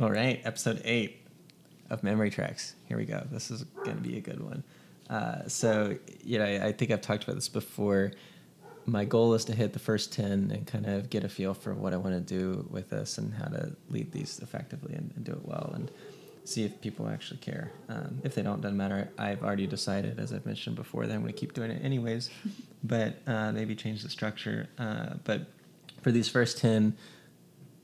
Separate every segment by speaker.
Speaker 1: All right, episode eight of Memory Tracks. Here we go. This is going to be a good one. Uh, so, you know, I, I think I've talked about this before. My goal is to hit the first 10 and kind of get a feel for what I want to do with this and how to lead these effectively and, and do it well and see if people actually care. Um, if they don't, doesn't matter. I've already decided, as I've mentioned before, that I'm going to keep doing it anyways, but uh, maybe change the structure. Uh, but for these first 10,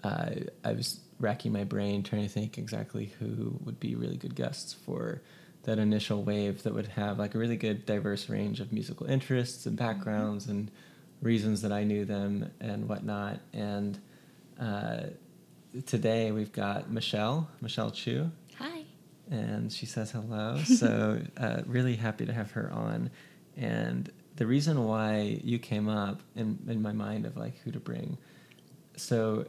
Speaker 1: uh, I was racking my brain trying to think exactly who would be really good guests for that initial wave that would have like a really good diverse range of musical interests and backgrounds mm-hmm. and reasons that I knew them and whatnot. And uh, today we've got Michelle, Michelle Chu.
Speaker 2: Hi.
Speaker 1: And she says hello. so uh, really happy to have her on. And the reason why you came up in, in my mind of like who to bring. So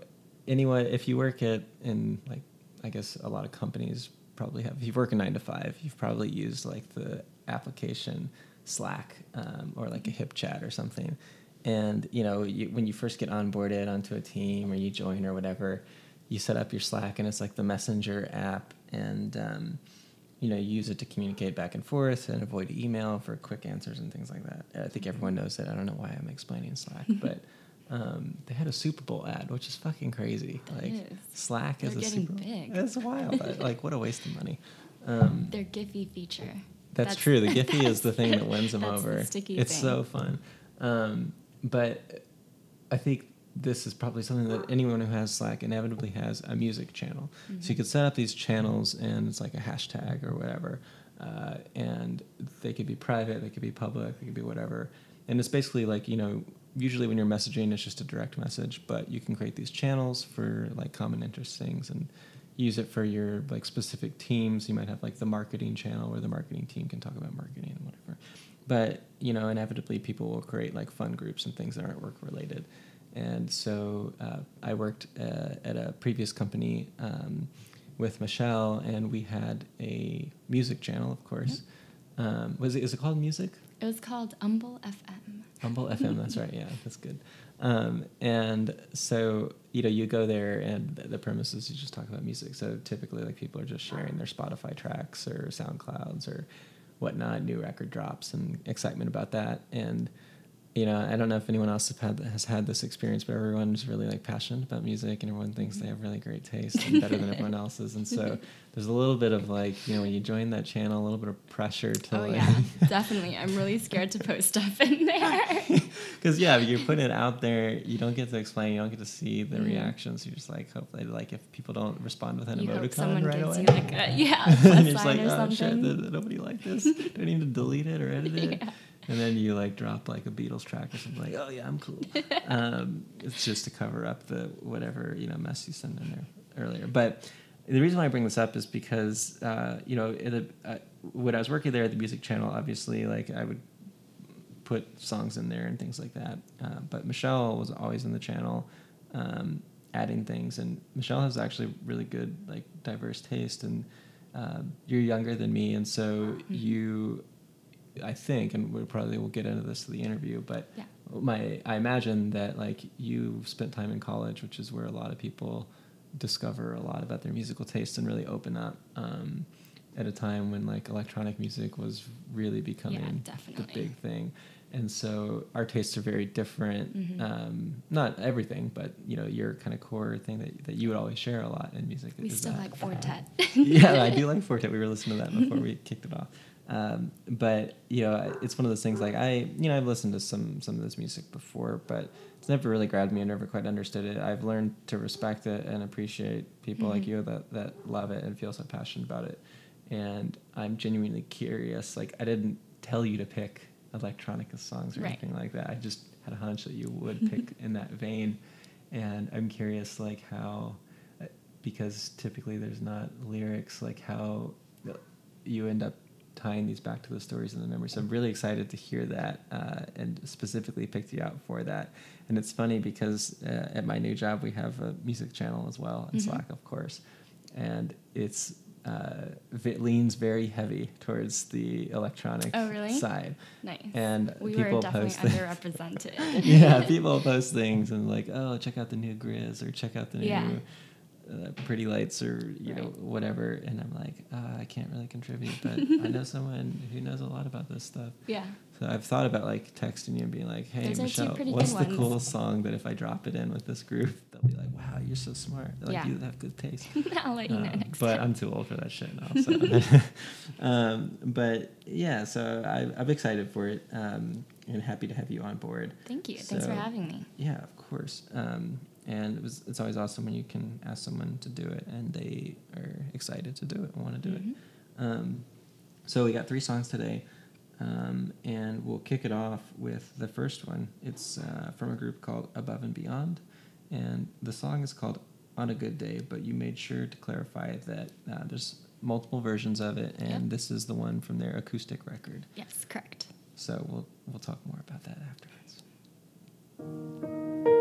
Speaker 1: anyone, if you work at in like, I guess a lot of companies probably have. If you work a nine to five, you've probably used like the application Slack um, or like a HipChat or something. And you know, you, when you first get onboarded onto a team or you join or whatever, you set up your Slack and it's like the messenger app, and um, you know, you use it to communicate back and forth and avoid email for quick answers and things like that. I think everyone knows that. I don't know why I'm explaining Slack, but um, they had a Super Bowl ad, which is fucking crazy.
Speaker 2: That
Speaker 1: like
Speaker 2: is.
Speaker 1: Slack
Speaker 2: They're
Speaker 1: is a Super
Speaker 2: big.
Speaker 1: That's wild. like what a waste of money. Um,
Speaker 2: Their Giphy feature.
Speaker 1: that's, true. The Giphy is the thing that wins them
Speaker 2: that's the
Speaker 1: over.
Speaker 2: sticky
Speaker 1: it's
Speaker 2: thing.
Speaker 1: so fun. Um, but I think this is probably something that anyone who has Slack inevitably has a music channel. So
Speaker 2: Mm-hmm.
Speaker 1: you could set up these channels and it's like a hashtag or whatever. Uh, and they could be private, they could be public, they could be whatever. And it's basically like, you know, usually when you're messaging, it's just a direct message, but you can create these channels for like common interest things and use it for your like specific teams. You might have like the marketing channel where the marketing team can talk about marketing and whatever. But you know, inevitably people will create like fun groups and things that aren't work related. And so uh, I worked uh, at a previous company um, with Michelle, and we had a music channel, of course. Um, was it is it called music?
Speaker 2: It was called Humble FM.
Speaker 1: Humble FM. That's right. Yeah, that's good. Um, and so you know, you go there, and the premise is you just talk about music. So typically, like people are just sharing their Spotify tracks or SoundClouds or whatnot, new record drops, and excitement about that. And you know, I don't know if anyone else have had, has had this experience, but everyone's really like passionate about music, and everyone thinks they have really great taste and better than everyone else's. And so there's a little bit of like, you know, when you join that channel, a little bit of pressure to
Speaker 2: Oh
Speaker 1: like.
Speaker 2: yeah, definitely. I'm really scared to post stuff in there.
Speaker 1: Because yeah, if you're putting it out there, you don't get to explain, you don't get to see the
Speaker 2: Mhm.
Speaker 1: reactions. You're just like hopefully, like if people don't respond with an
Speaker 2: you
Speaker 1: emoticon
Speaker 2: someone
Speaker 1: right away,
Speaker 2: you like a yeah,
Speaker 1: and you're just like, oh shit, th- nobody liked this. Do I need to delete it or edit it?
Speaker 2: Yeah.
Speaker 1: And then you like drop like a Beatles track or something like, oh yeah, I'm cool. um, it's just to cover up the whatever you know mess you sent in there earlier. But the reason why I bring this up is because uh, you know it, uh, when I was working there at the music channel, obviously like I would put songs in there and things like that. Uh, but Michelle was always in the channel, um, adding things, and Michelle has actually really good like diverse taste. And uh, you're younger than me, and so you, I think, and we probably will get into this in the interview, but
Speaker 2: Yeah.
Speaker 1: my I imagine that like you spent time in college, which is where a lot of people discover a lot about their musical taste and really open up. Um, at a time when like electronic music was really becoming the big thing, and so our tastes are very different.
Speaker 2: Mhm.
Speaker 1: Um, not everything, but you know your kind of core thing that, that you would always share a lot in music.
Speaker 2: we
Speaker 1: is
Speaker 2: still
Speaker 1: that.
Speaker 2: like Fortet.
Speaker 1: yeah, I do like Fortet. We were listening to that before we kicked it off. Um, but you know, it's one of those things. Like I, you know, I've listened to some some of this music before, but it's never really grabbed me. I never quite understood it. I've learned to respect it and appreciate people like
Speaker 2: Mhm.
Speaker 1: you that that love it and feel so passionate about it. And I'm genuinely curious. Like I didn't tell you to pick electronica songs or
Speaker 2: Right.
Speaker 1: anything like that. I just had a hunch that you would pick in that vein. And I'm curious, like how, uh, because typically there's not lyrics, like how you end up tying these back to the stories and the memories. So I'm really excited to hear that uh, and specifically picked you out for that. And it's funny because uh, at my new job we have a music channel as well in
Speaker 2: Mhm.
Speaker 1: Slack, of course, and it's uh, it leans very heavy towards the electronic
Speaker 2: Oh, really?
Speaker 1: side.
Speaker 2: nice.
Speaker 1: And
Speaker 2: we
Speaker 1: people
Speaker 2: were definitely
Speaker 1: post
Speaker 2: underrepresented.
Speaker 1: yeah, people post things and like, oh, check out the new Grizz or check out the new
Speaker 2: Yeah.
Speaker 1: Uh, pretty lights or you know whatever, and I'm like, uh, I can't really contribute, but I know someone who knows a lot about this stuff.
Speaker 2: Yeah.
Speaker 1: So I've thought about like texting you and being like, "Hey,
Speaker 2: Those
Speaker 1: Michelle, what's the
Speaker 2: ones."
Speaker 1: coolest song that if I drop it in with this group, they'll be like, wow, you're so smart. Like
Speaker 2: Yeah.
Speaker 1: you have good taste."
Speaker 2: I'll let you know
Speaker 1: Um,
Speaker 2: next
Speaker 1: but
Speaker 2: time.
Speaker 1: I'm too old for that shit now. So. um, but yeah, so I, I'm excited for it um, and happy to have you on board.
Speaker 2: Thank you. Thanks for having me.
Speaker 1: Yeah, of course. Um, and it was, it's always awesome when you can ask someone to do it and they are excited to do it and want to do
Speaker 2: Mhm.
Speaker 1: it. Um, so we got three songs today, um, and we'll kick it off with the first one. It's uh, from a group called Above and Beyond, and the song is called On a Good Day. But you made sure to clarify that uh, there's multiple versions of it, and
Speaker 2: Yep.
Speaker 1: this is the one from their acoustic record.
Speaker 2: Yes, correct.
Speaker 1: So we'll we'll talk more about that afterwards.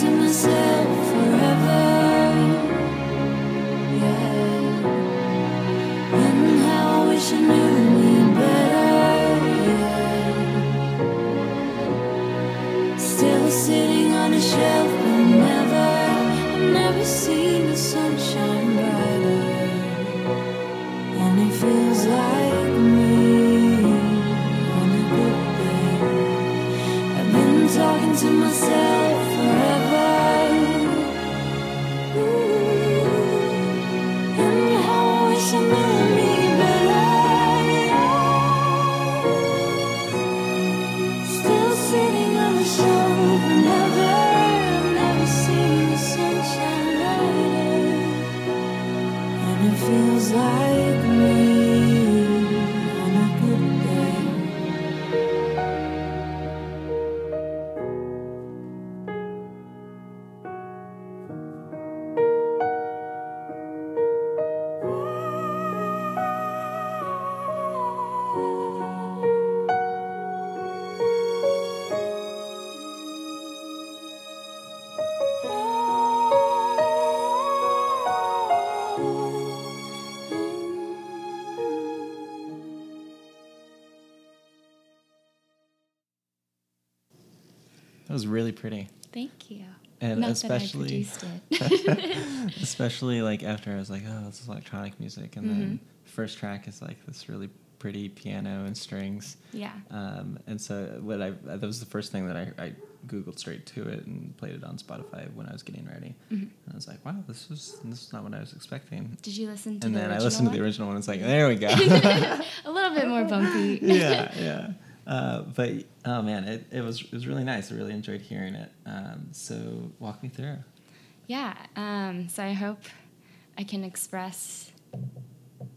Speaker 3: Been talking That
Speaker 1: was really pretty.
Speaker 2: Thank you.
Speaker 1: And
Speaker 2: Not
Speaker 1: especially-
Speaker 2: that I produced it.
Speaker 1: Especially like after I was like, oh, this is electronic music, and then
Speaker 2: Mhm.
Speaker 1: first track is like this really pretty piano and strings.
Speaker 2: yeah.
Speaker 1: Um, and so what I that was the first thing that I, I googled straight to it and played it on Spotify when I was getting ready.
Speaker 2: Mhm.
Speaker 1: And I was like, wow, this was this is not what I was expecting.
Speaker 2: Did you listen to
Speaker 1: And
Speaker 2: the
Speaker 1: then I listened to the original one. It's like, there we go.
Speaker 2: A little bit more bumpy.
Speaker 1: yeah, yeah. Uh, but oh man, it, it was it was really nice. I really enjoyed hearing it. Um, so walk me through.
Speaker 2: Yeah. Um, so I hope I can express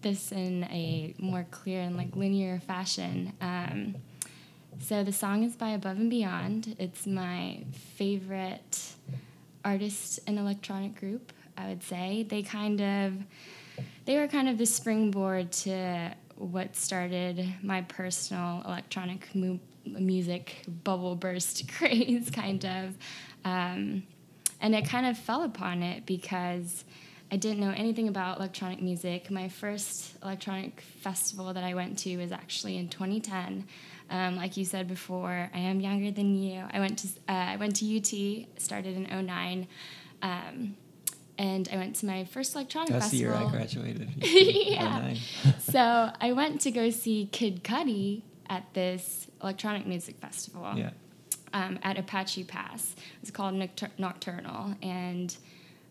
Speaker 2: this in a more clear and like linear fashion. Um, so the song is by Above and Beyond. It's my favorite artist and electronic group. I would say they kind of they were kind of the springboard to what started my personal electronic mu- music bubble burst craze, kind of. Um, and it kind of fell upon it because I didn't know anything about electronic music. My first electronic festival that I went to was actually in 2010. Um, like you said before, I am younger than you. I went to uh, I went to UT, started in 09. Um, and I went to my first electronic
Speaker 1: That's the year. I graduated.
Speaker 2: Yeah. so I went to go see Kid Cudi at this electronic music festival
Speaker 1: yeah.
Speaker 2: um, at Apache Pass. It's called Noctur- Nocturnal, and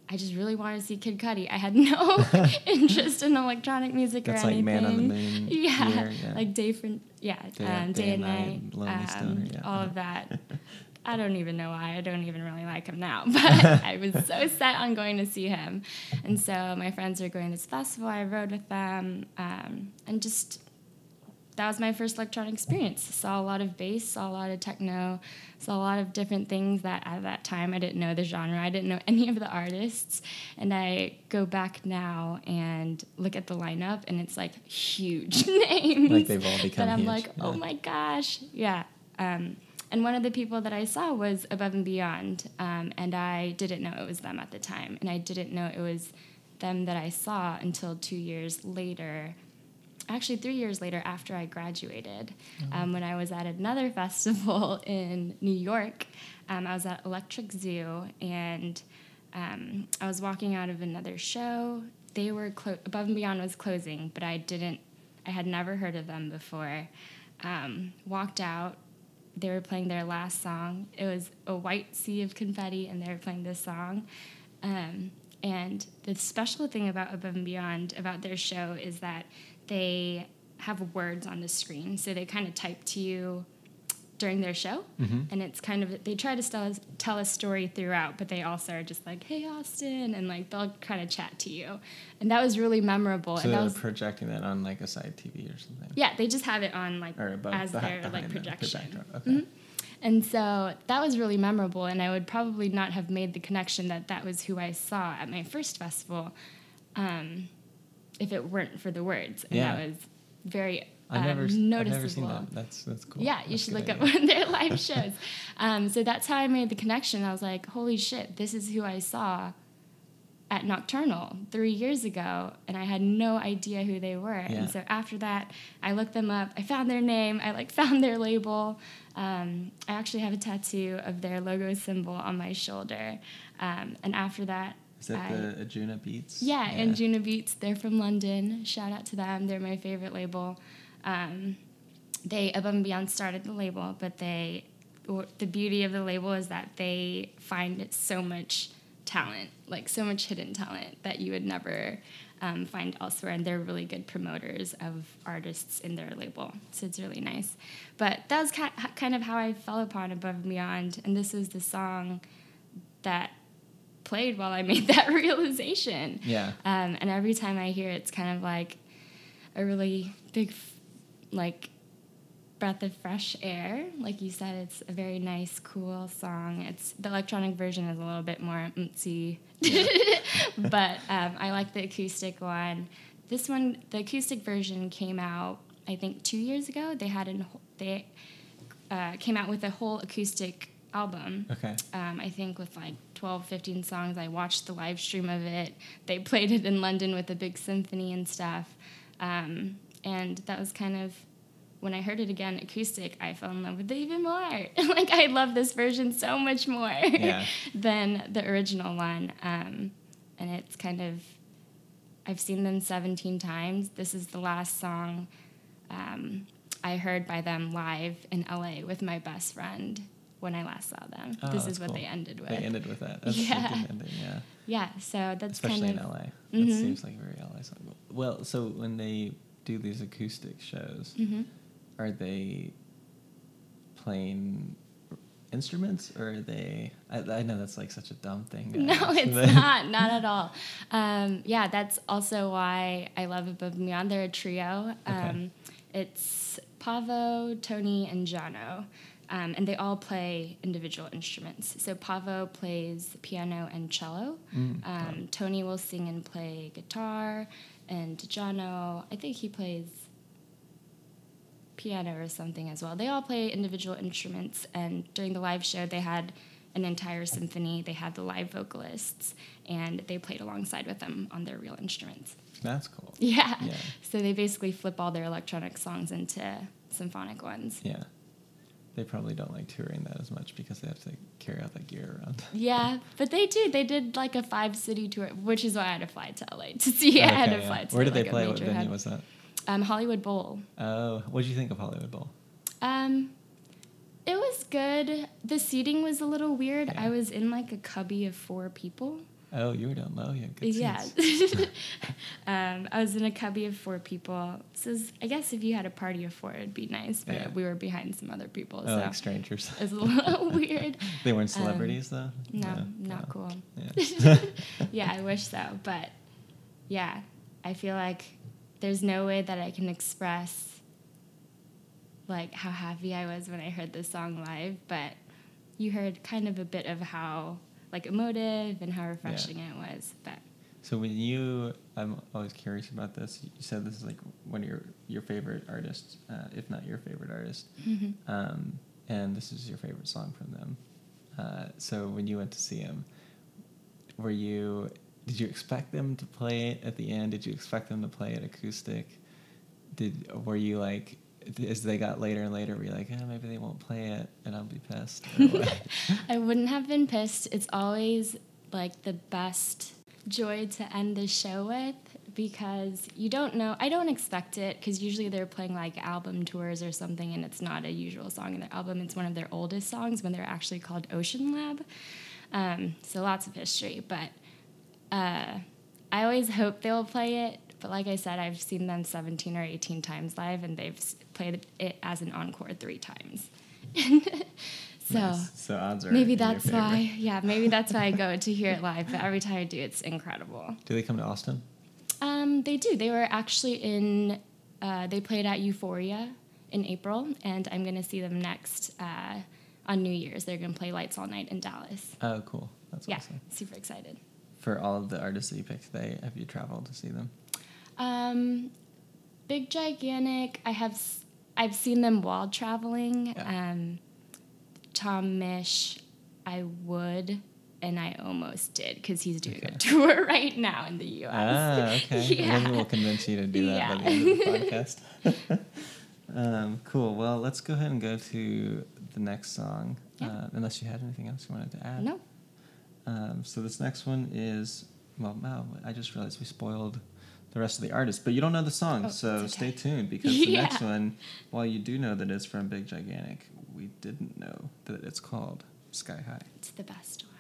Speaker 2: I just really wanted to see Kid Cudi. I had no interest in electronic music
Speaker 1: That's
Speaker 2: or
Speaker 1: like
Speaker 2: anything.
Speaker 1: Man on the Moon
Speaker 2: Yeah,
Speaker 1: year, yeah.
Speaker 2: like day for yeah,
Speaker 1: Day-
Speaker 2: um,
Speaker 1: Day
Speaker 2: day,
Speaker 1: and Night,
Speaker 2: night, um,
Speaker 1: yeah.
Speaker 2: all of that. I don't even know why. I don't even really like him now, but I was so set on going to see him, and so my friends were going to this festival. I rode with them, um, and just that was my first electronic experience. Saw a lot of bass, saw a lot of techno, saw a lot of different things that at that time I didn't know the genre. I didn't know any of the artists. And I go back now and look at the lineup and it's like huge names.
Speaker 1: Like they've all become
Speaker 2: That I'm
Speaker 1: huge,
Speaker 2: like, oh
Speaker 1: yeah.
Speaker 2: my gosh. Yeah. Um, and one of the people that I saw was Above and Beyond. Um, and I didn't know it was them at the time. And I didn't know it was them that I saw until two years later actually three years later after I graduated, um, when I was at another festival in New York. Um, I was at Electric Zoo and um, I was walking out of another show. They were clo- Above and Beyond was closing, but I didn't. I had never heard of them before. Um, walked out. They were playing their last song. It was a white sea of confetti, and they were playing this song. Um, and the special thing about Above and Beyond about their show is that they have words on the screen. So they kind of type to you during their show.
Speaker 1: Mhm.
Speaker 2: And it's kind of, they try to tell, tell a story throughout, but they also are just like, hey, Austin. And like they'll kind of chat to you. And that was really memorable.
Speaker 1: So
Speaker 2: and
Speaker 1: they're
Speaker 2: was,
Speaker 1: projecting that on like a side TV or something.
Speaker 2: yeah, they just have it on like
Speaker 1: Or above,
Speaker 2: as
Speaker 1: behi-
Speaker 2: their like
Speaker 1: behind the- the
Speaker 2: Mm-hmm. And so that was really memorable, and I would probably not have made the connection that that was who I saw at my first festival um, if it weren't for the words. And
Speaker 1: Yeah.
Speaker 2: that was very
Speaker 1: I've
Speaker 2: um,
Speaker 1: never, s- I've never seen that. That's that's cool.
Speaker 2: Yeah, you
Speaker 1: That's
Speaker 2: should look up one of their live shows. Um, so that's how I made the connection. I was like, holy shit, this is who I saw at Nocturnal three years ago, and I had no idea who they were.
Speaker 1: Yeah.
Speaker 2: And so after that, I looked them up. I found their name. I like found their label. Um, I actually have a tattoo of their logo symbol on my shoulder. Um, and after that,
Speaker 1: Is that
Speaker 2: I-
Speaker 1: the Anjunabeats?
Speaker 2: yeah, and Juno Beats. They're from London. Shout out to them. They're my favorite label. Um, they Above and Beyond started the label, but they the beauty of the label is that they find so much talent, like so much hidden talent that you would never um, find elsewhere, and they're really good promoters of artists in their label. So it's really nice. But that was kind of how I fell upon Above and Beyond, and this was the song that played while I made that realization.
Speaker 1: Yeah.
Speaker 2: Um, and every time I hear it, it's kind of like a really big, like, breath of fresh air. Like you said, it's a very nice, cool song. It's the electronic version is a little bit more umtsy, but um, I like the acoustic one. This one, the acoustic version came out, I think, two years ago. They had an they uh, came out with a whole acoustic album
Speaker 1: Okay.
Speaker 2: um, I think with like 12, 15 songs. I watched the live stream of it. They played it in London with a big symphony and stuff. Um, and that was kind of when I heard it again acoustic, I fell in love with it even more. like I love this version so much more
Speaker 1: Yeah.
Speaker 2: than the original one. Um, and it's kind of I've seen them 17 times. This is the last song um, I heard by them live in LA with my best friend when I last saw them.
Speaker 1: Oh,
Speaker 2: this is what
Speaker 1: cool.
Speaker 2: they ended with.
Speaker 1: They ended with that. That's
Speaker 2: Yeah.
Speaker 1: ending, yeah.
Speaker 2: yeah, so that's
Speaker 1: Especially
Speaker 2: kind
Speaker 1: in LA. That
Speaker 2: Mhm.
Speaker 1: seems like a very LA song. Well, so when they do these acoustic shows,
Speaker 2: Mhm.
Speaker 1: are they playing instruments or are they? I, I know that's like such a dumb thing. to
Speaker 2: No, it's not. Not at all. Um, yeah, that's also why I love Above and Beyond. They're a trio. Um, It's Paavo, Tony, and Jono Um, and they all play individual instruments. So Paavo plays piano and cello.
Speaker 1: Mm,
Speaker 2: Um, Tony will sing and play guitar. And Jono, I think he plays piano or something as well. They all play individual instruments, and during the live show, they had an entire symphony. They had the live vocalists, and they played alongside with them on their real instruments.
Speaker 1: That's cool.
Speaker 2: Yeah.
Speaker 1: Yeah.
Speaker 2: So they basically flip all their electronic songs into symphonic ones.
Speaker 1: Yeah. They probably don't like touring that as much because they have to carry out that gear around.
Speaker 2: Yeah, but they do. They did like a five city tour, which is why I had to fly to LA to see. it. I had
Speaker 1: Okay,
Speaker 2: to
Speaker 1: yeah.
Speaker 2: fly to
Speaker 1: Where did
Speaker 2: like,
Speaker 1: they play? What venue
Speaker 2: hub.
Speaker 1: was that?
Speaker 2: Um, Hollywood Bowl.
Speaker 1: Oh, what did you think of Hollywood Bowl?
Speaker 2: Um, it was good. The seating was a little weird.
Speaker 1: Yeah.
Speaker 2: I was in like a cubby of four people.
Speaker 1: Oh, you were down low. Had good
Speaker 2: yeah. um, I was in a cubby of four people. So I guess if you had a party of four, it'd be nice. But
Speaker 1: Yeah.
Speaker 2: we were behind some other people,
Speaker 1: Oh,
Speaker 2: so
Speaker 1: like strangers.
Speaker 2: it was a little weird.
Speaker 1: they weren't celebrities though.
Speaker 2: No,
Speaker 1: Yeah,
Speaker 2: not
Speaker 1: no.
Speaker 2: cool.
Speaker 1: Yeah.
Speaker 2: yeah, I wish so. But yeah, I feel like there's no way that I can express like how happy I was when I heard this song live. But you heard kind of a bit of how like emotive and how refreshing it was. But
Speaker 1: So when you, I'm always curious about this. You said this is like one of your your favorite artists, uh, if not your favorite artist, um, and this is your favorite song from them. Uh, so when you went to see him, were you? Did you expect them to play it at the end? Did you expect them to play it acoustic? Did were you like? As they got later and later, were you like, oh, maybe they won't play it, and I'll be pissed?
Speaker 2: I wouldn't have been pissed. It's always like the best joy to end the show with because you don't know. I don't expect it because usually they're playing like album tours or something and it's not a usual song in their album. It's one of their oldest songs when they're actually called OceanLab. Um, so lots of history. But uh, I always hope they'll play it. But like I said, I've seen them 17 or 18 times live and they've played it as an encore three times. so.
Speaker 1: Nice. so odds are
Speaker 2: Maybe that's why. Yeah, maybe that's why I go to hear it live. But every time I do, it's incredible.
Speaker 1: Do they come to Austin?
Speaker 2: Um, they do. They were actually in. Uh, they played at Euphoria in April, and I'm going to see them next uh, on New Year's. They're going to play Lights All Night in Dallas.
Speaker 1: Oh, cool. That's
Speaker 2: Yeah,
Speaker 1: awesome.
Speaker 2: super excited.
Speaker 1: For all of the artists that you picked today, have you traveled to see them?
Speaker 2: Um, Big Gigantic. I have. I've seen them while traveling.
Speaker 1: Yeah.
Speaker 2: Um, Tom Misch. I would. And I almost did because he's doing
Speaker 1: Okay.
Speaker 2: a tour right now in the U.S.
Speaker 1: Ah, okay.
Speaker 2: Yeah.
Speaker 1: Maybe we'll convince you to do that by the end of the podcast. um, cool. Well, let's go ahead and go to the next song.
Speaker 2: Yeah.
Speaker 1: Uh, unless you had anything else you wanted to add.
Speaker 2: No.
Speaker 1: Um, so this next one is well, wow, I just realized we spoiled the rest of the artist, but you don't know the song,
Speaker 2: Oh,
Speaker 1: so
Speaker 2: it's
Speaker 1: stay tuned because the
Speaker 2: Yeah.
Speaker 1: next one, while you do know that it's from Big Gigantic, we didn't know that it's called Sky High.
Speaker 2: It's the best one.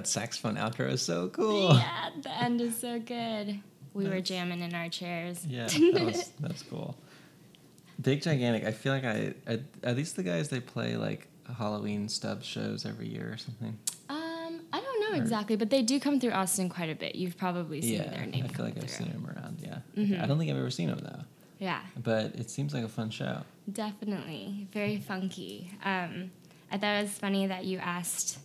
Speaker 1: That saxophone outro is so cool.
Speaker 2: Yeah, the end is so good. We were jamming in our chairs.
Speaker 1: Yeah, that was, that's cool. Big Gigantic. I feel like I are, are these the guys they play like Halloween stub shows every year or something?
Speaker 2: Um, I don't know
Speaker 1: Or-
Speaker 2: exactly, but they do come through Austin quite a bit. You've probably seen
Speaker 1: yeah,
Speaker 2: their name.
Speaker 1: I feel like I've seen them around. Yeah,
Speaker 2: Mhm.
Speaker 1: I don't think I've ever seen them though.
Speaker 2: Yeah,
Speaker 1: But it seems like a fun show.
Speaker 2: definitely very funky. Um, I thought it was funny that you asked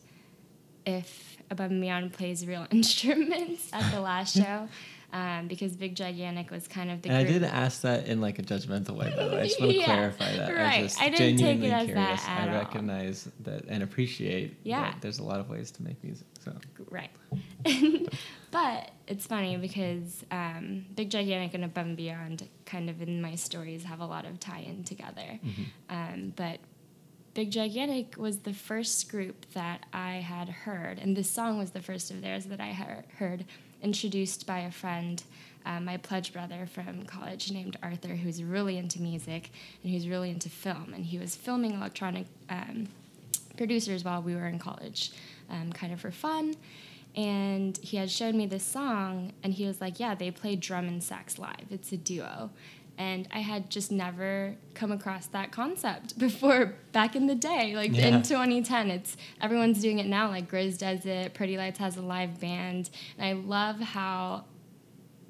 Speaker 2: if Above and Beyond plays real instruments at the last show, um, because Big Gigantic was kind of the.
Speaker 1: and I
Speaker 2: group-
Speaker 1: did ask that in like a judgmental way, by the way. I just want to
Speaker 2: Yeah,
Speaker 1: clarify that.
Speaker 2: right.
Speaker 1: I'm just
Speaker 2: I didn't take
Speaker 1: genuinely
Speaker 2: it as
Speaker 1: curious.
Speaker 2: that at
Speaker 1: I
Speaker 2: all.
Speaker 1: recognize that and appreciate
Speaker 2: Yeah.
Speaker 1: that there's a lot of ways to make music. So
Speaker 2: Right. but it's funny because um, Big Gigantic and Above and Beyond kind of in my stories have a lot of tie in together. Um, but Big Gigantic was the first group that I had heard, and this song was the first of theirs that I heard, introduced by a friend, uh, my pledge brother from college named Arthur, who's really into music and who's really into film. And he was filming electronic um, producers while we were in college, um, kind of for fun. And he had showed me this song, and he was like, "Yeah, they play drum and sax live. It's a duo." And I had just never come across that concept before back in the day, like
Speaker 1: Yeah.
Speaker 2: in 2010. It's everyone's doing it now. Like Grizz does it. Pretty Lights has a live band, and I love how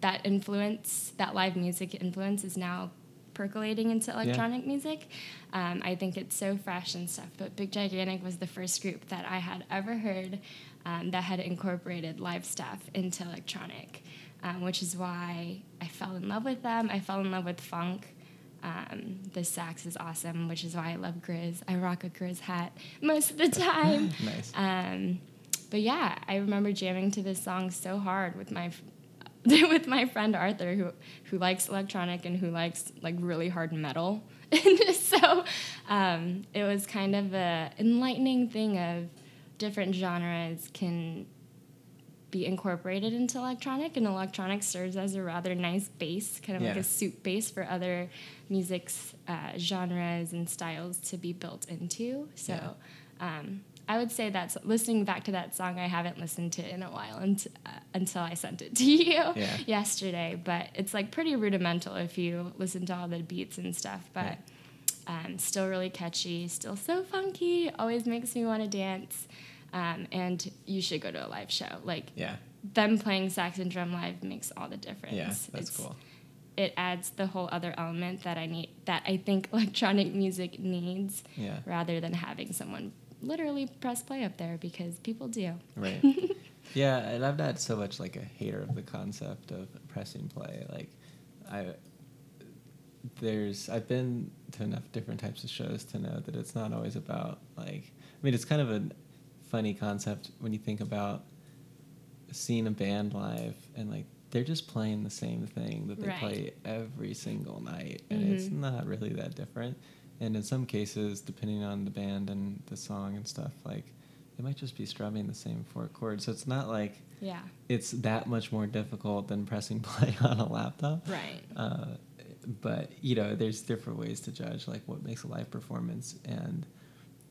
Speaker 2: that influence, that live music influence, is now percolating into electronic music. Um, I think it's so fresh and stuff. But Big Gigantic was the first group that I had ever heard um, that had incorporated live stuff into electronic, um, which is why I fell in love with them. I fell in love with funk. Um, the sax is awesome, which is why I love Grizz. I rock a Grizz hat most of the time.
Speaker 1: nice.
Speaker 2: Um, but yeah, I remember jamming to this song so hard with my with my friend Arthur, who who likes electronic and who likes like really hard metal. so um, it was kind of a enlightening thing of different genres can be incorporated into electronic, and electronic serves as a rather nice base, kind of like a soup base for other music's uh, genres and styles to be built into. So
Speaker 1: Yeah.
Speaker 2: um, I would say that's listening back to that song. I haven't listened to in a while and, uh, until I sent it to you
Speaker 1: Yeah.
Speaker 2: yesterday. But it's like pretty rudimental if you listen to all the beats and stuff. But um, still really catchy, still so funky. Always makes me want to dance. Um, and you should go to a live show. Like
Speaker 1: Yeah.
Speaker 2: them playing sax and drum live makes all the difference.
Speaker 1: Yeah, that's
Speaker 2: It's-
Speaker 1: cool.
Speaker 2: It adds the whole other element that I need, that I think electronic music needs,
Speaker 1: Yeah.
Speaker 2: rather than having someone literally press play up there because people do.
Speaker 1: Right. yeah, and I'm not so much like a hater of the concept of pressing play. Like, I there's I've been to enough different types of shows to know that it's not always about like. I mean, it's kind of a funny concept when you think about seeing a band live and like they're just playing the same thing that they
Speaker 2: Right.
Speaker 1: play every single night, and it's
Speaker 2: Mhm.
Speaker 1: not really that different. And in some cases, depending on the band and the song and stuff, like they might just be strumming the same four chords. So it's not like
Speaker 2: Yeah.
Speaker 1: it's that much more difficult than pressing play on a laptop.
Speaker 2: Right.
Speaker 1: Uh, but you know, there's different ways to judge like what makes a live performance. And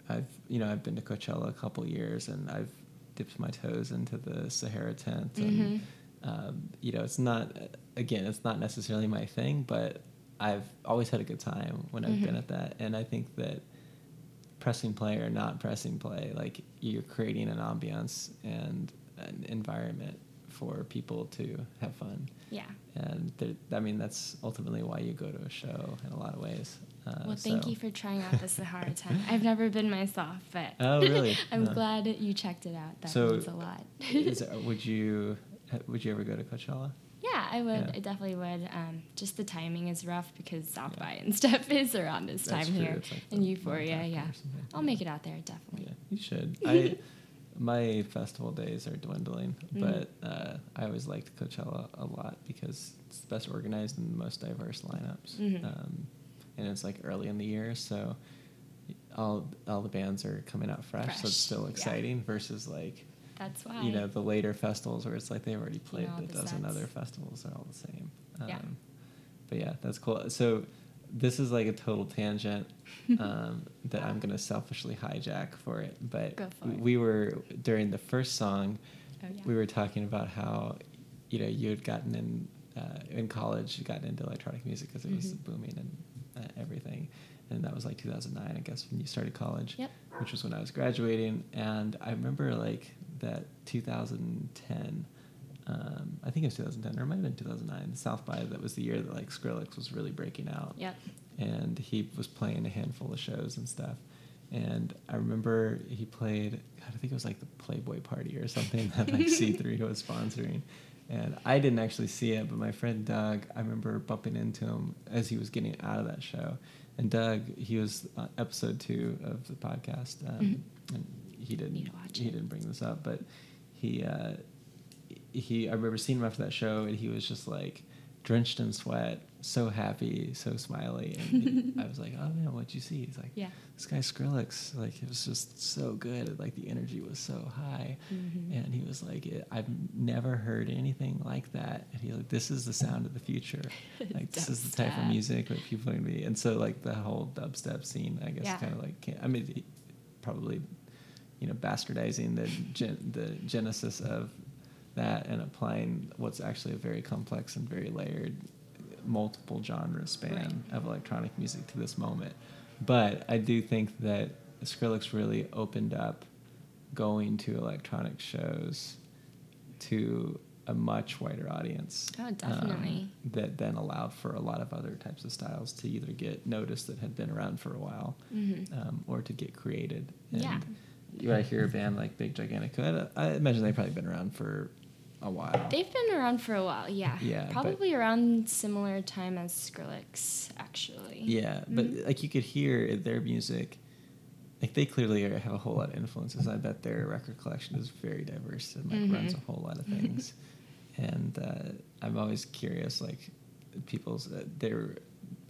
Speaker 1: I've you know I've been to Coachella a couple years, and I've dipped my toes into the Sahara tent. And
Speaker 2: Mhm.
Speaker 1: um, you know, it's not again, it's not necessarily my thing, but I've always had a good time when I've been
Speaker 2: Mhm.
Speaker 1: at that. And I think that pressing play or not pressing play, like you're creating an ambiance and an environment for people to have fun.
Speaker 2: Yeah.
Speaker 1: And I mean, that's ultimately why you go to a show in a lot of ways. Uh,
Speaker 2: Well, thank
Speaker 1: so-
Speaker 2: you for trying out the Sahara tent. I've never been myself, but
Speaker 1: Oh, really?
Speaker 2: I'm
Speaker 1: No.
Speaker 2: glad you checked it out. That
Speaker 1: So,
Speaker 2: means a lot.
Speaker 1: Is, would you would you ever go to Coachella?
Speaker 2: yeah, I would.
Speaker 1: Yeah.
Speaker 2: I definitely would. Um, just the timing is rough because South by and stuff is around this
Speaker 1: That's
Speaker 2: time
Speaker 1: true.
Speaker 2: here
Speaker 1: like
Speaker 2: in Euphoria. Yeah. I'll make it out there definitely.
Speaker 1: Yeah, you should. I my festival days are dwindling,
Speaker 2: Mm.
Speaker 1: but uh, I always liked Coachella a lot because it's the best organized and the most diverse lineups.
Speaker 2: Mhm.
Speaker 1: Um, and it's like early in the year, so all all the bands are coming out fresh, so it's still
Speaker 2: yeah.
Speaker 1: exciting versus like
Speaker 2: That's why.
Speaker 1: you know the later festivals where it's like they've already played
Speaker 2: all
Speaker 1: a
Speaker 2: the
Speaker 1: dozen
Speaker 2: sets.
Speaker 1: other festivals are all the same. Um,
Speaker 2: Yeah.
Speaker 1: But yeah, that's cool. So this is like a total tangent um, that I'm gonna selfishly hijack for it. But
Speaker 2: Go for it.
Speaker 1: we were during the first song,
Speaker 2: Oh, yeah.
Speaker 1: we were talking about how you know you had gotten in uh, in college, you got into electronic music because it was
Speaker 2: Mhm.
Speaker 1: booming and uh, everything, and that was like 2009, I guess, when you started college,
Speaker 2: Yep.
Speaker 1: which was when I was graduating, and I remember like that 2010. Um, I think it was 2010, or it might have been 2009. South by that was the year that like Skrillex was really breaking out
Speaker 2: Yep.
Speaker 1: and he was playing a handful of shows and stuff. And I remember he played, God, I think it was like the Playboy Party or something that like C3 was sponsoring. And I didn't actually see it, but my friend Doug, I remember bumping into him as he was getting out of that show. And Doug, he was on episode two of the podcast, um,
Speaker 2: Mhm.
Speaker 1: and he didn't he
Speaker 2: it.
Speaker 1: didn't bring this up, but he uh, he I remember seeing him after that show, and he was just like drenched in sweat, so happy, so smiley, and I was like, "Oh man, what'd you see?" He's like,
Speaker 2: Yeah.
Speaker 1: "This guy Skrillex, like it was just so good, like the energy was so high."
Speaker 2: Mhm.
Speaker 1: And he was like, I've never heard anything like that." And he's like, "This is the sound of the future. Like this is the type of music that people are gonna be." And so like the whole dubstep scene, I guess,
Speaker 2: Yeah.
Speaker 1: kind of like I mean, probably you know bastardizing the gen- the genesis of that and applying what's actually a very complex and very layered multiple genre span
Speaker 2: Right.
Speaker 1: of electronic music to this moment but i do think that skrillex really opened up going to electronic shows to a much wider audience
Speaker 2: Oh,
Speaker 1: um,
Speaker 2: definitely.
Speaker 1: that then allowed for a lot of other types of styles to either get noticed that had been around for a while
Speaker 2: Mhm.
Speaker 1: um, or to get created. And
Speaker 2: Yeah.
Speaker 1: You might hear a band like Big Gigantic. I, I imagine they've probably been around for a while.
Speaker 2: They've been around for a while, yeah.
Speaker 1: Yeah, but-
Speaker 2: Probably around similar time as Skrillex, actually.
Speaker 1: yeah, but
Speaker 2: Mhm.
Speaker 1: like you could hear their music. Like they clearly have a whole lot of influences. I bet their record collection is very diverse and like runs a whole lot of things. and uh, I'm always curious, like people's. Uh, they're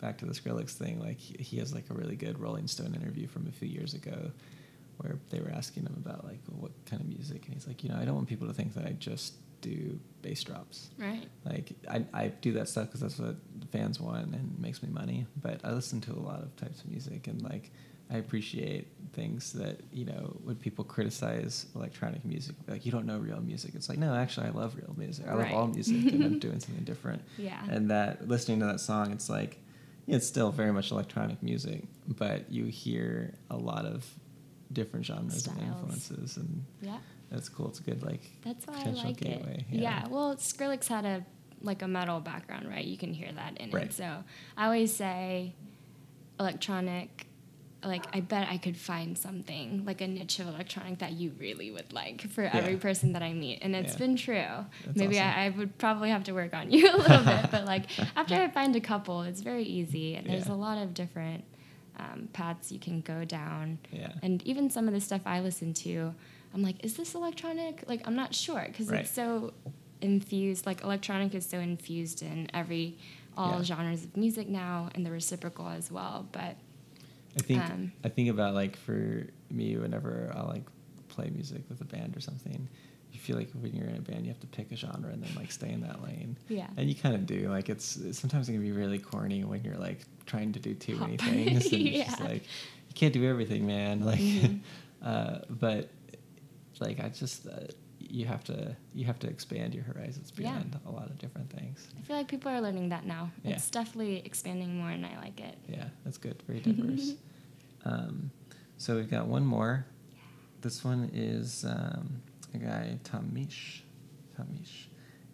Speaker 1: back to the Skrillex thing. Like he has like a really good Rolling Stone interview from a few years ago, where they were asking him about like what kind of music, and he's like, you know, I don't want people to think that I just do bass drops.
Speaker 2: Right.
Speaker 1: Like I, I do that stuff because that's what fans want and makes me money. But I listen to a lot of types of music and like I appreciate things that you know when people criticize electronic music, like you don't know real music. It's like no, actually I love real music. I love all music and I'm doing something different.
Speaker 2: Yeah.
Speaker 1: And that listening to that song, it's like it's still very much electronic music, but you hear a lot of different genres
Speaker 2: Styles.
Speaker 1: and influences, and
Speaker 2: Yeah.
Speaker 1: That's cool. It's a good like
Speaker 2: That's why I
Speaker 1: potential
Speaker 2: like
Speaker 1: gateway.
Speaker 2: it. Yeah. Well, Skrillex had a like a metal background, right? You can hear that in
Speaker 1: Right.
Speaker 2: it. So I always say electronic. Like I bet I could find something like a niche of electronic that you really would like for every person that I meet, and it's
Speaker 1: Yeah.
Speaker 2: been true.
Speaker 1: That's
Speaker 2: Maybe
Speaker 1: awesome.
Speaker 2: I, I would probably have to work on you a little bit, but like after I find a couple, it's very easy. And there's
Speaker 1: Yeah.
Speaker 2: a lot of different um, paths you can go down.
Speaker 1: Yeah.
Speaker 2: And even some of the stuff I listen to, I'm like, is this electronic? Like, I'm not sure because
Speaker 1: Right.
Speaker 2: it's so infused. Like, electronic is so infused in every all
Speaker 1: Yeah.
Speaker 2: genres of music now, and the reciprocal as well. But
Speaker 1: I think
Speaker 2: Um,
Speaker 1: I think about like for me whenever I like play music with a band or something, you feel like when you're in a band you have to pick a genre and then like stay in that lane.
Speaker 2: Yeah.
Speaker 1: And you kind of do. Like it's sometimes it can be really corny when you're like trying to do too many things and it's just
Speaker 2: Yeah.
Speaker 1: like you can't do everything, man. Like
Speaker 2: Mhm.
Speaker 1: uh, but like I just uh, you have to you have to expand your horizons
Speaker 2: Yeah.
Speaker 1: beyond a lot of different things.
Speaker 2: I feel like people are learning that now.
Speaker 1: Yeah.
Speaker 2: It's definitely expanding more, and I like it.
Speaker 1: Yeah, that's good. Very diverse. um, so we've got one more. This one is um, a guy, Tom Misch. Tamish.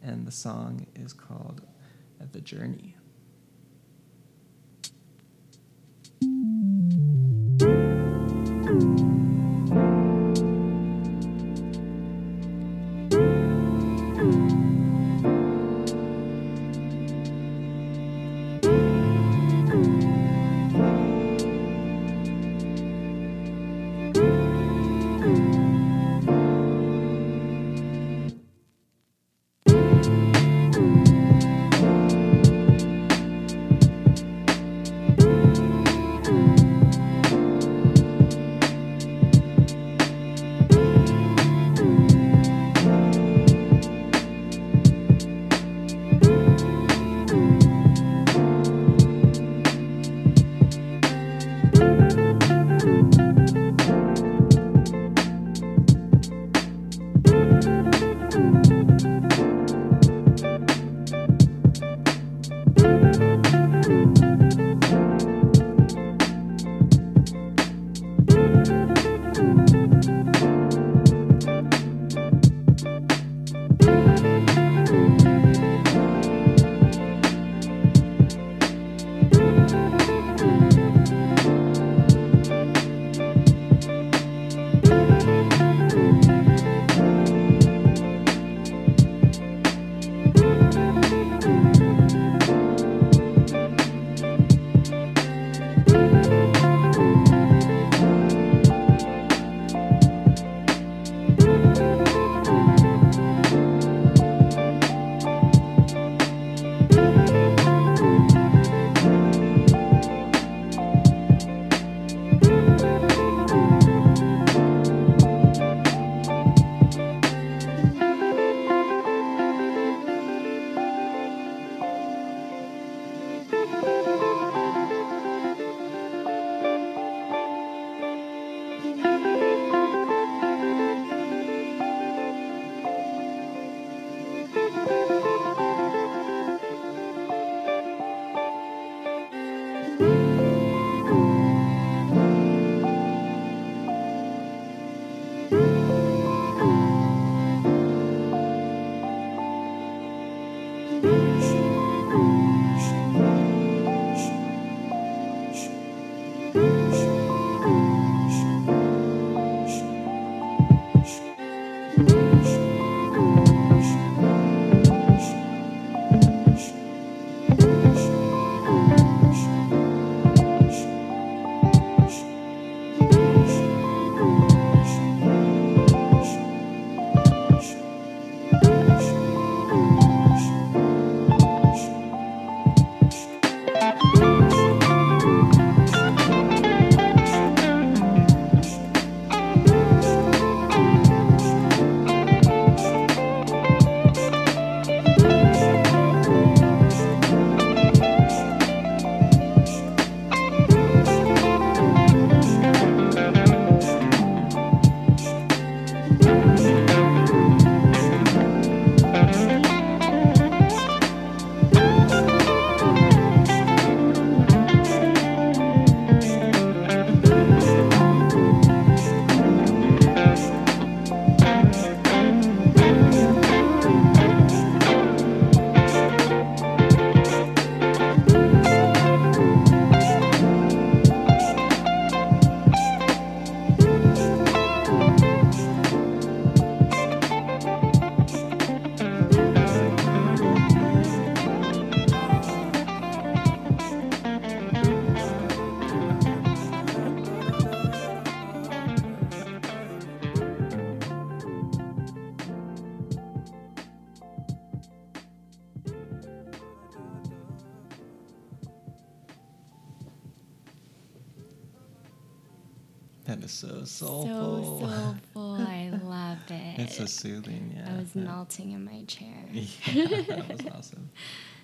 Speaker 1: And the song is called The Journey.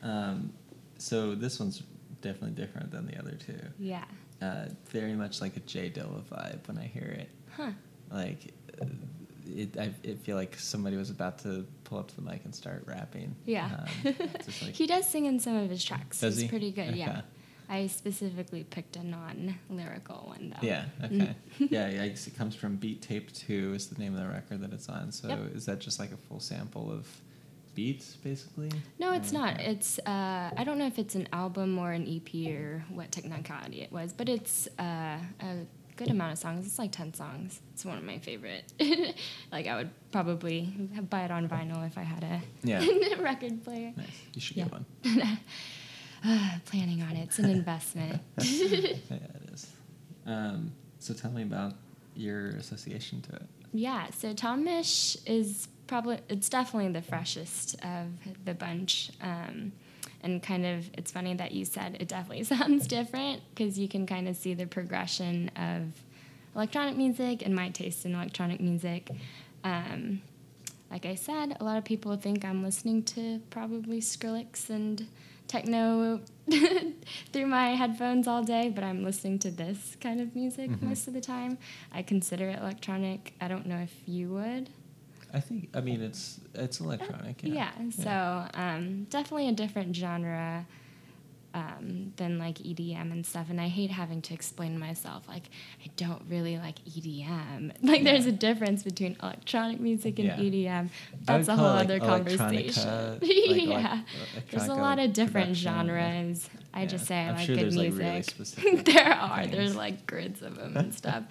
Speaker 1: Um, so this one's definitely different than the other two.
Speaker 2: Yeah.
Speaker 1: Uh, very much like a Jay Dilla vibe when I hear it.
Speaker 2: Huh.
Speaker 1: Like, it, I, I feel like somebody was about to pull up to the mic and start rapping.
Speaker 2: Yeah.
Speaker 1: Um, like,
Speaker 2: he does sing in some of his tracks.
Speaker 1: Does
Speaker 2: He's
Speaker 1: he?
Speaker 2: pretty good, yeah. I specifically picked a non lyrical one though.
Speaker 1: Yeah. Okay. yeah. yeah, it comes from Beat Tape Two is the name of the record that it's on. So
Speaker 2: Yep.
Speaker 1: is that just like a full sample of beats, basically?
Speaker 2: No, it's not. It's uh, I don't know if it's an album or an EP or what technicality it was, but it's uh, a good amount of songs. It's like ten songs. It's one of my favorite. like I would probably buy it on vinyl if I had a
Speaker 1: Yeah.
Speaker 2: record player.
Speaker 1: Nice. You should
Speaker 2: Yeah.
Speaker 1: get one.
Speaker 2: Uh, planning on it. It's an investment.
Speaker 1: yeah, it is. Um, so tell me about your association to it.
Speaker 2: Yeah, so Tom Misch is probably it's definitely the freshest of the bunch. Um, and kind of it's funny that you said it definitely sounds different because you can kind of see the progression of electronic music and my taste in electronic music. Um, like I said, a lot of people think I'm listening to probably Skrillex and techno through my headphones all day, but I'm listening to this kind of music
Speaker 1: Mhm.
Speaker 2: most of the time. I consider it electronic. I don't know if you would.
Speaker 1: I think. I mean, it's it's electronic. Yeah.
Speaker 2: Yeah, so um, definitely a different genre um, than like EDM and stuff. And I hate having to explain myself. Like, I don't really like EDM. Like,
Speaker 1: Yeah.
Speaker 2: there's a difference between electronic music and
Speaker 1: Yeah.
Speaker 2: EDM. That's a whole
Speaker 1: it, like,
Speaker 2: other conversation.
Speaker 1: like,
Speaker 2: yeah.
Speaker 1: elec-
Speaker 2: There's a lot of different
Speaker 1: like-
Speaker 2: genres. I
Speaker 1: Yeah.
Speaker 2: just say I
Speaker 1: I'm
Speaker 2: like
Speaker 1: sure
Speaker 2: good
Speaker 1: like,
Speaker 2: music.
Speaker 1: really
Speaker 2: there are.
Speaker 1: things.
Speaker 2: There's like grids of them and stuff.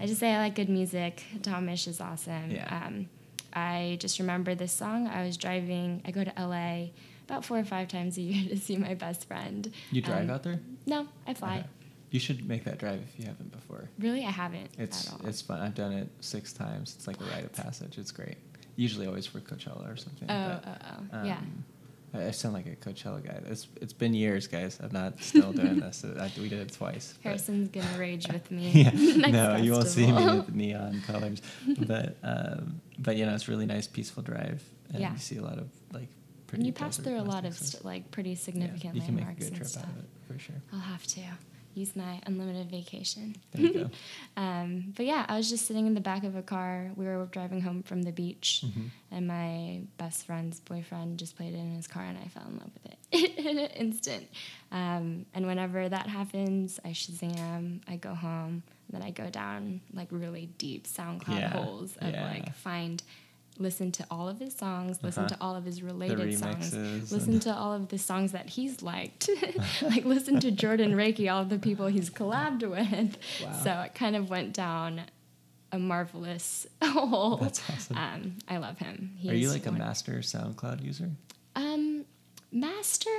Speaker 2: I just say I like good music. Tom Misch is awesome.
Speaker 1: Yeah.
Speaker 2: Um, I just remember this song. I was driving. I go to LA about four or five times a year to see my best friend.
Speaker 1: You drive
Speaker 2: Um,
Speaker 1: out there?
Speaker 2: No, I fly.
Speaker 1: Okay. You should make that drive if you haven't before.
Speaker 2: Really, I haven't
Speaker 1: It's
Speaker 2: at all.
Speaker 1: it's fun. I've done it six times. It's like a rite of passage. It's great. Usually always for Coachella or something.
Speaker 2: oh,
Speaker 1: but,
Speaker 2: oh, oh, yeah.
Speaker 1: um, I, I sound like a Coachella guy. It's it's been years, guys. I'm not still doing this. I, we did it twice. but-
Speaker 2: Harrison's gonna rage with me.
Speaker 1: yeah. no, you won't see me with neon colors, but um, but you know it's really nice, peaceful drive, and
Speaker 2: Yeah.
Speaker 1: you see a lot of like pretty.
Speaker 2: And you pass through a lot of st- like pretty
Speaker 1: Yeah,
Speaker 2: significant
Speaker 1: you can make a
Speaker 2: landmarks
Speaker 1: good trip out of it for sure.
Speaker 2: I'll have to use my unlimited vacation.
Speaker 1: There you go.
Speaker 2: um, but yeah, I was just sitting in the back of a car. We were driving home from the beach,
Speaker 1: Mhm.
Speaker 2: and my best friend's boyfriend just played it in his car, and I fell in love with it in an instant. Um, and whenever that happens, I Shazam, I go home, and then I go down like really deep SoundCloud
Speaker 1: Yeah,
Speaker 2: holes of
Speaker 1: yeah.
Speaker 2: like find. Listen to all of his songs. Listen
Speaker 1: Uh-huh.
Speaker 2: to all of his related songs. Listen to all of the songs that he's liked. like listen to Jordan Rakei, all of the people he's collabed with.
Speaker 1: Wow.
Speaker 2: So it kind of went down a marvelous hole.
Speaker 1: That's awesome.
Speaker 2: Um, I love him.
Speaker 1: Are you
Speaker 2: He's
Speaker 1: like a master SoundCloud user?
Speaker 2: Um, master,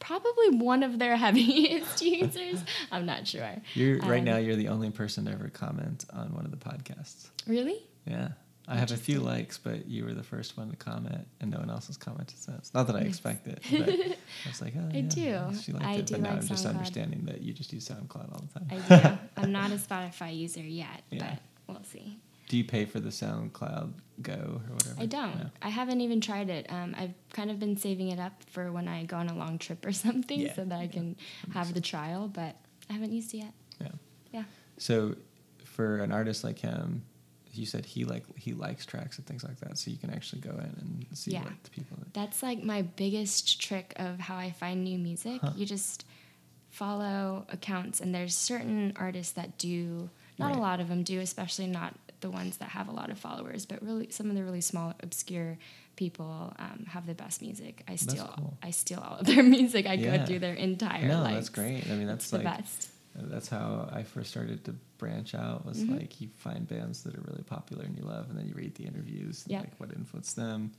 Speaker 2: probably one of their heaviest users. I'm not sure.
Speaker 1: You're right
Speaker 2: Um,
Speaker 1: now. You're the only person to ever comment on one of the podcasts.
Speaker 2: Really?
Speaker 1: Yeah. I have a few likes, but you were the first one to comment, and no one else has commented since. Not that I expect it, but I was like, oh,
Speaker 2: I
Speaker 1: yeah,
Speaker 2: do.
Speaker 1: She liked
Speaker 2: I
Speaker 1: it,
Speaker 2: do
Speaker 1: but now
Speaker 2: like
Speaker 1: I'm just
Speaker 2: SoundCloud.
Speaker 1: understanding that you just use SoundCloud all the time.
Speaker 2: I do. I'm not a Spotify user yet,
Speaker 1: Yeah.
Speaker 2: but we'll see.
Speaker 1: Do you pay for the SoundCloud Go or whatever?
Speaker 2: I don't.
Speaker 1: No.
Speaker 2: I haven't even tried it. Um, I've kind of been saving it up for when I go on a long trip or something
Speaker 1: Yeah.
Speaker 2: so that I can have the trial, but I haven't used it yet.
Speaker 1: Yeah.
Speaker 2: Yeah.
Speaker 1: So, for an artist like him, you said he like he likes tracks and things like that, so you can actually go in and see
Speaker 2: Yeah.
Speaker 1: what the people.
Speaker 2: That's like my biggest trick of how I find new music.
Speaker 1: Huh.
Speaker 2: You just follow accounts, and there's certain artists that do. Not
Speaker 1: Right.
Speaker 2: a lot of them do, especially not the ones that have a lot of followers. But really, some of the really small, obscure people um, have the best music. I steal.
Speaker 1: cool.
Speaker 2: I steal all of their music. I
Speaker 1: Yeah.
Speaker 2: go through their entire.
Speaker 1: No,
Speaker 2: lives.
Speaker 1: that's great. I mean, that's
Speaker 2: It's the best.
Speaker 1: That's how I first started to branch out. Was
Speaker 2: Mhm.
Speaker 1: like you find bands that are really popular and you love, and then you read the interviews, and
Speaker 2: Yep.
Speaker 1: like what influenced them,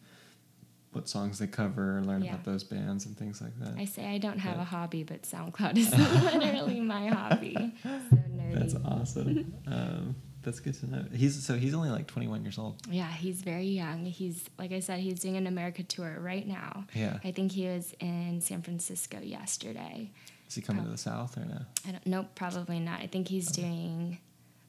Speaker 1: what songs they cover, learn
Speaker 2: Yeah.
Speaker 1: about those bands and things like that.
Speaker 2: I say I don't have
Speaker 1: Yeah.
Speaker 2: a hobby, but SoundCloud is literally my hobby. So nerdy.
Speaker 1: That's awesome. um, that's good to know. He's so he's only like 21 years old.
Speaker 2: Yeah, he's very young. He's like I said, he's doing an America tour right now.
Speaker 1: Yeah.
Speaker 2: I think he was in San Francisco yesterday.
Speaker 1: Is he coming to
Speaker 2: Oh.
Speaker 1: the South or no?
Speaker 2: I don't nope, probably not. I think he's doing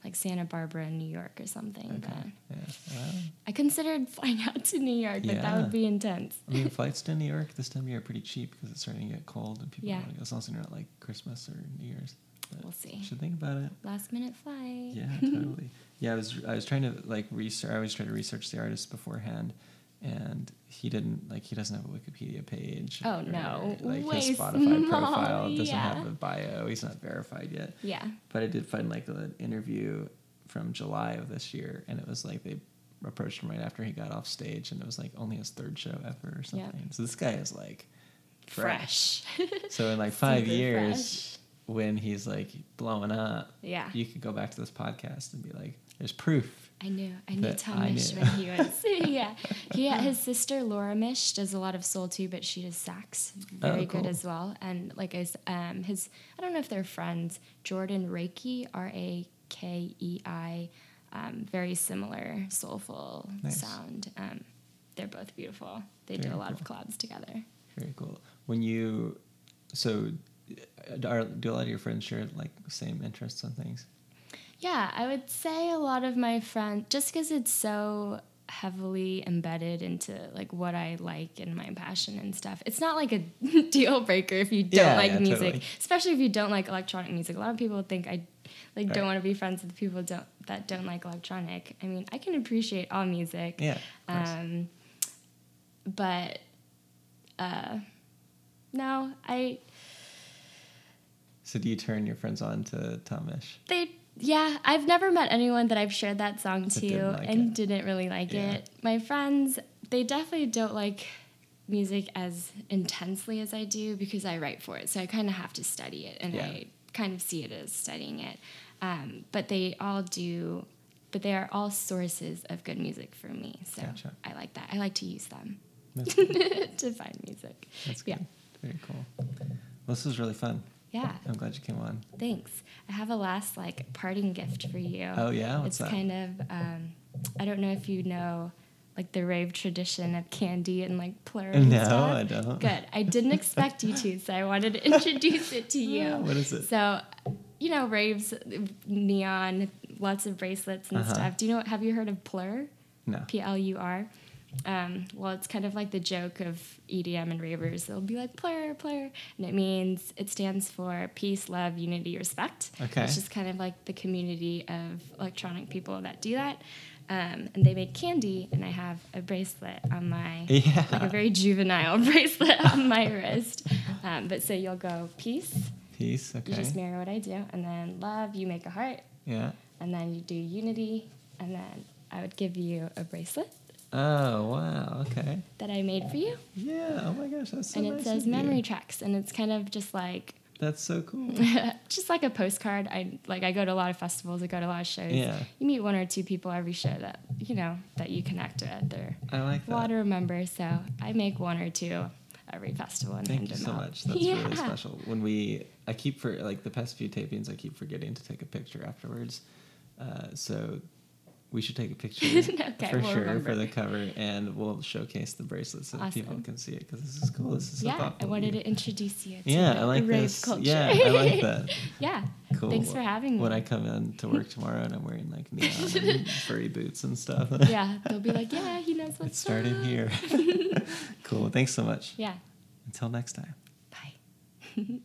Speaker 2: like Santa Barbara, New York, or something.
Speaker 1: Okay.
Speaker 2: But
Speaker 1: Yeah. Wow.
Speaker 2: I considered flying out to New York, but that would be intense.
Speaker 1: I mean, flights to New York this time of year are pretty cheap because it's starting to get cold and people
Speaker 2: Yeah.
Speaker 1: want to go. As long as they're not like Christmas or New Year's. But
Speaker 2: We'll see.
Speaker 1: you Should think about it.
Speaker 2: Last minute flight.
Speaker 1: Yeah, totally. Yeah, I was I was trying to like research. I always try to research the artists beforehand, and he didn't like he doesn't have a Wikipedia page.
Speaker 2: Oh,
Speaker 1: or,
Speaker 2: no.
Speaker 1: Like
Speaker 2: Way
Speaker 1: his Spotify
Speaker 2: small,
Speaker 1: profile doesn't
Speaker 2: yeah.
Speaker 1: have a bio. He's not verified yet.
Speaker 2: Yeah.
Speaker 1: But I did find like an interview from July of this year, and it was like they approached him right after he got off stage, and it was like only his third show ever or something. So this guy is like fresh.
Speaker 2: Fresh.
Speaker 1: So in like five years, when he's like blowing up,
Speaker 2: Yeah.
Speaker 1: you could go back to this podcast and be like, "There's proof."
Speaker 2: I knew. I knew Tom
Speaker 1: I
Speaker 2: Misch
Speaker 1: knew.
Speaker 2: when he was. yeah. He, his sister Laura Misch does a lot of soul too, but she does sax very
Speaker 1: Oh,
Speaker 2: good as well. And like I, s- um, his, I don't know if they're friends. Jordan Rakei, R A K E I, um, very similar soulful
Speaker 1: Nice.
Speaker 2: sound. Um, they're both beautiful. They do a lot of collabs together.
Speaker 1: Very cool. When you, so, are, do a lot of your friends share like same interests on things?
Speaker 2: Yeah, I would say a lot of my friends, just because it's so heavily embedded into like what I like and my passion and stuff. It's not like a deal breaker if you don't
Speaker 1: Yeah,
Speaker 2: like
Speaker 1: yeah,
Speaker 2: music,
Speaker 1: totally.
Speaker 2: especially if you don't like electronic music. A lot of people think I like
Speaker 1: Right.
Speaker 2: don't want to be friends with people don't that don't like electronic. I mean, I can appreciate all music.
Speaker 1: Yeah.
Speaker 2: Um, but uh, no, I
Speaker 1: so do you turn your friends on to Tom Misch?
Speaker 2: They yeah, I've never met anyone that I've shared that song to
Speaker 1: didn't like
Speaker 2: and
Speaker 1: it.
Speaker 2: didn't really like
Speaker 1: Yeah.
Speaker 2: it. My friends, they definitely don't like music as intensely as I do because I write for it. So I kind of have to study it and
Speaker 1: Yeah.
Speaker 2: I kind of see it as studying it. Um, but they all do but they are all sources of good music for me. So
Speaker 1: Gotcha.
Speaker 2: I like that. I like to use them to find music.
Speaker 1: That's
Speaker 2: Yeah.
Speaker 1: Very cool. Well, this was really fun.
Speaker 2: Yeah.
Speaker 1: I'm glad you came on.
Speaker 2: Thanks. I have a last like parting gift for you.
Speaker 1: Oh, yeah? What's
Speaker 2: it's
Speaker 1: that?
Speaker 2: kind of um, I don't know if you know like the rave tradition of candy and like plur. and
Speaker 1: No,
Speaker 2: stuff.
Speaker 1: I don't.
Speaker 2: Good. I didn't expect you to, so I wanted to introduce it to you.
Speaker 1: What is it?
Speaker 2: So, you know, raves, neon, lots of bracelets and
Speaker 1: Uh-huh.
Speaker 2: stuff. Do you know? Have you heard of plur?
Speaker 1: No.
Speaker 2: P L U R. Um, well, it's kind of like the joke of EDM and ravers. They'll be like plur, plur, and it means it stands for peace, love, unity, respect.
Speaker 1: Okay.
Speaker 2: It's just kind of like the community of electronic people that do that. Um, and they make candy, and I have a bracelet on my,
Speaker 1: Yeah.
Speaker 2: like a very juvenile bracelet on my wrist. Um, but so you'll go peace,
Speaker 1: Peace. Okay.
Speaker 2: You just mirror what I do, and then love, you make a heart,
Speaker 1: Yeah.
Speaker 2: and then you do unity, and then I would give you a bracelet
Speaker 1: Oh wow. Okay.
Speaker 2: that I made for you.
Speaker 1: Yeah. Oh my gosh, that's so
Speaker 2: and
Speaker 1: nice
Speaker 2: it says
Speaker 1: of you.
Speaker 2: memory tracks and it's kind of just like
Speaker 1: That's so cool.
Speaker 2: just like a postcard i like i go to a lot of festivals i go to a lot of shows
Speaker 1: Yeah.
Speaker 2: you meet one or two people every show that you know that you connect with they're
Speaker 1: I like that.
Speaker 2: water members so i make one or two every festival and
Speaker 1: Thank you so
Speaker 2: out.
Speaker 1: much. That's
Speaker 2: yeah.
Speaker 1: really special. When we, I keep for like the past few tapings, I keep forgetting to take a picture afterwards. Uh, so we should take a picture
Speaker 2: Okay,
Speaker 1: for
Speaker 2: we'll
Speaker 1: sure
Speaker 2: remember.
Speaker 1: for the cover, and we'll showcase the bracelet so that people can see it because this is cool. This is so
Speaker 2: yeah
Speaker 1: thoughtful
Speaker 2: i wanted to introduce you to
Speaker 1: Yeah,
Speaker 2: the
Speaker 1: I like
Speaker 2: rave
Speaker 1: this.
Speaker 2: culture
Speaker 1: Yeah, I like that.
Speaker 2: yeah
Speaker 1: Cool.
Speaker 2: thanks for having me
Speaker 1: When I come in to work tomorrow and I'm wearing like neon and furry boots and stuff.
Speaker 2: yeah they'll be like yeah he knows what's
Speaker 1: it started
Speaker 2: up.
Speaker 1: here. cool. Thanks so much.
Speaker 2: yeah
Speaker 1: Until next time.
Speaker 2: bye